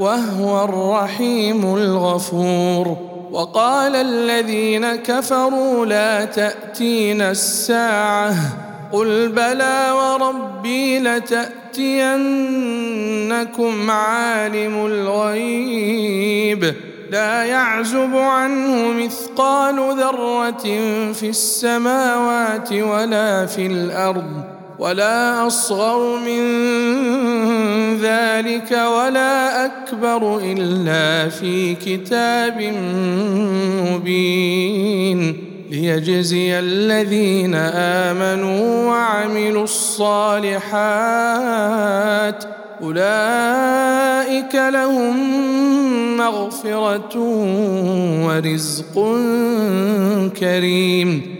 وهو الرحيم الغفور. وقال الذين كفروا لا تأتينا الساعة. قل بلى وربي لتأتينكم عالم الغيب. لا يعزب عنه مثقال ذرة في السماوات ولا في الأرض. ولا أصغر من ذلك ولا أكبر إلا في كتاب مبين ليجزي الذين آمنوا وعملوا الصالحات أولئك لهم مغفرة ورزق كريم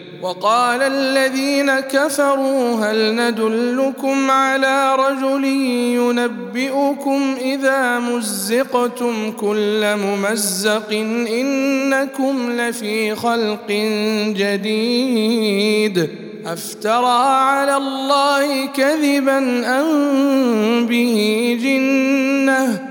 وقال الذين كفروا هل ندلكم على رجل ينبئكم إذا مزقتم كل ممزق إنكم لفي خلق جديد أفترى على الله كذبا أم به جنة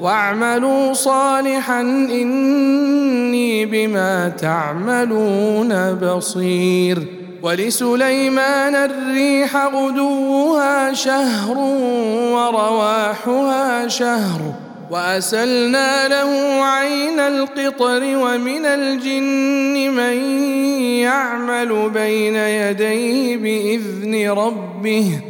واعملوا صالحا إني بما تعملون بصير. ولسليمان الريح غدوها شهر ورواحها شهر. وأسلنا له عين القطر ومن الجن من يعمل بين يديه بإذن ربه.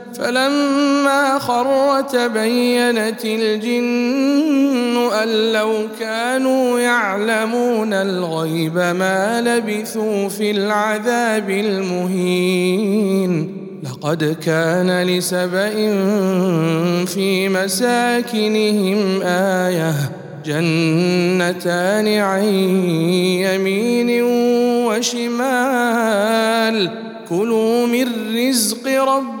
فلما خر تبينت الجن أن لو كانوا يعلمون الغيب ما لبثوا في العذاب المهين. لقد كان لسبأ في مساكنهم آية جنتان عن يمين وشمال. كلوا من رزق ربكم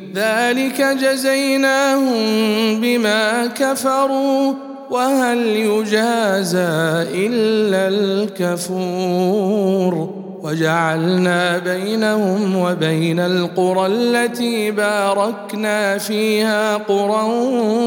ذلك جزيناهم بما كفروا وهل يجازى إلا الكفور. وجعلنا بينهم وبين القرى التي باركنا فيها قرى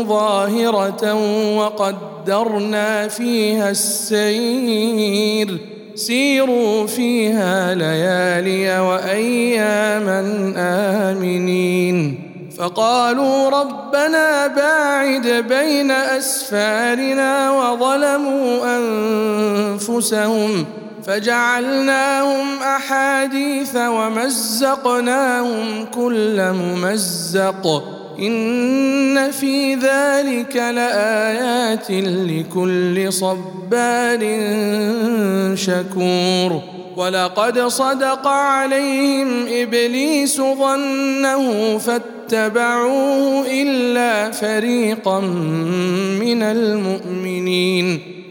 ظاهرة وقدرنا فيها السير. سيروا فيها ليالي وأياما آمنين. فقالوا ربنا باعد بين أسفارنا وظلموا أنفسهم فجعلناهم أحاديث ومزقناهم كل ممزق. إن في ذلك لآيات لكل صبار شكور. ولقد صدق عليهم إبليس ظنه فاتبعوه إلا فريقا من المؤمنين.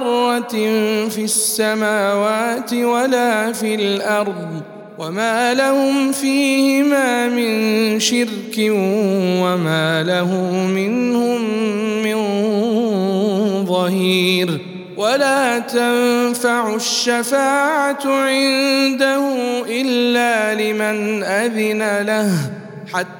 ذره في السماوات ولا في الأرض وما لهم فيهما من شرك وما له منهم من ظهير ولا تنفع الشفاعة عنده إلا لمن أذن له حتى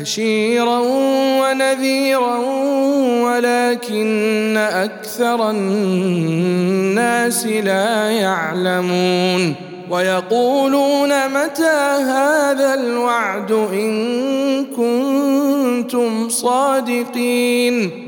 بشيرا ونذيرا ولكن أكثر الناس لا يعلمون ويقولون متى هذا الوعد إن كنتم صادقين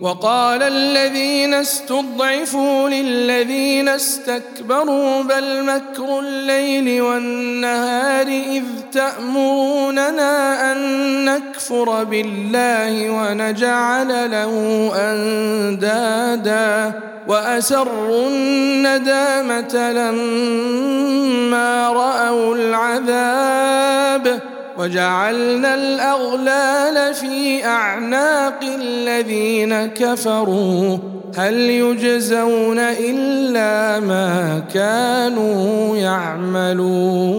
وقال الذين استضعفوا للذين استكبروا بل مكر الليل والنهار إذ تأمروننا أن نكفر بالله ونجعل له أندادا وأسروا الندامة لما رأوا العذاب وجعلنا الأغلال في أعناق الذين كفروا. هل يجزون إلا ما كانوا يعملون؟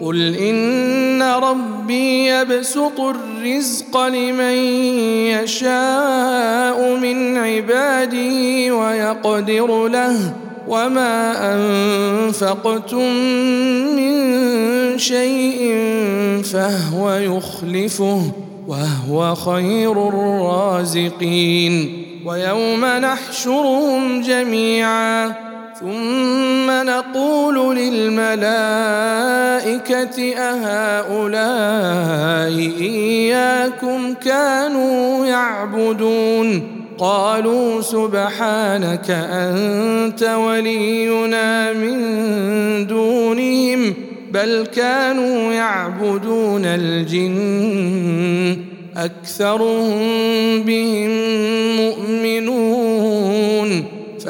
قل ان ربي يبسط الرزق لمن يشاء من عباده ويقدر له وما انفقتم من شيء فهو يخلفه وهو خير الرازقين ويوم نحشرهم جميعا ثم نقول للملائكة أهؤلاء إياكم كانوا يعبدون؟ قالوا سبحانك أنت ولينا من دونهم بل كانوا يعبدون الجن. أكثرهم بهم مؤمنون.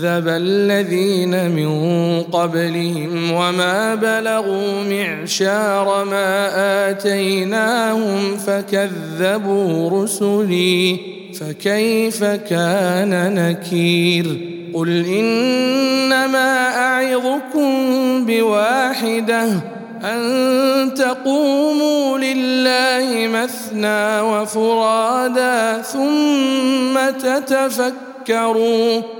وكذب الذين من قبلهم وما بلغوا معشار ما آتيناهم فكذبوا رسلي فكيف كان نكير قل إنما أعظكم بواحدة أن تقوموا لله مثنى وفرادا ثم تتفكروا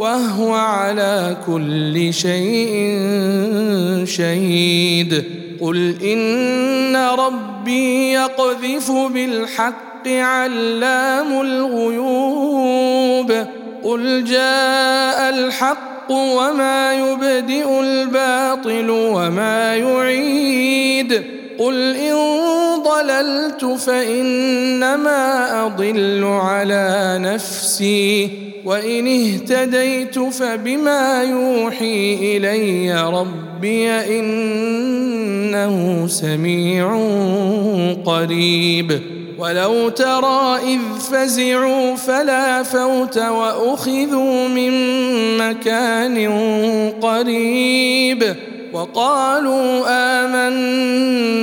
وهو على كل شيء شهيد. قل إن ربي يقذف بالحق علام الغيوب. قل جاء الحق وما يبدئ الباطل وما يعيد. قل إن ضللت فإنما أضل على نفسي. وإن اهتديت فبما يوحي إلي ربي إنه سميع قريب. ولو ترى إذ فزعوا فلا فوت وأخذوا من مكان قريب. وقالوا آمنا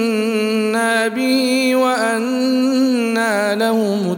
به وأنى لهم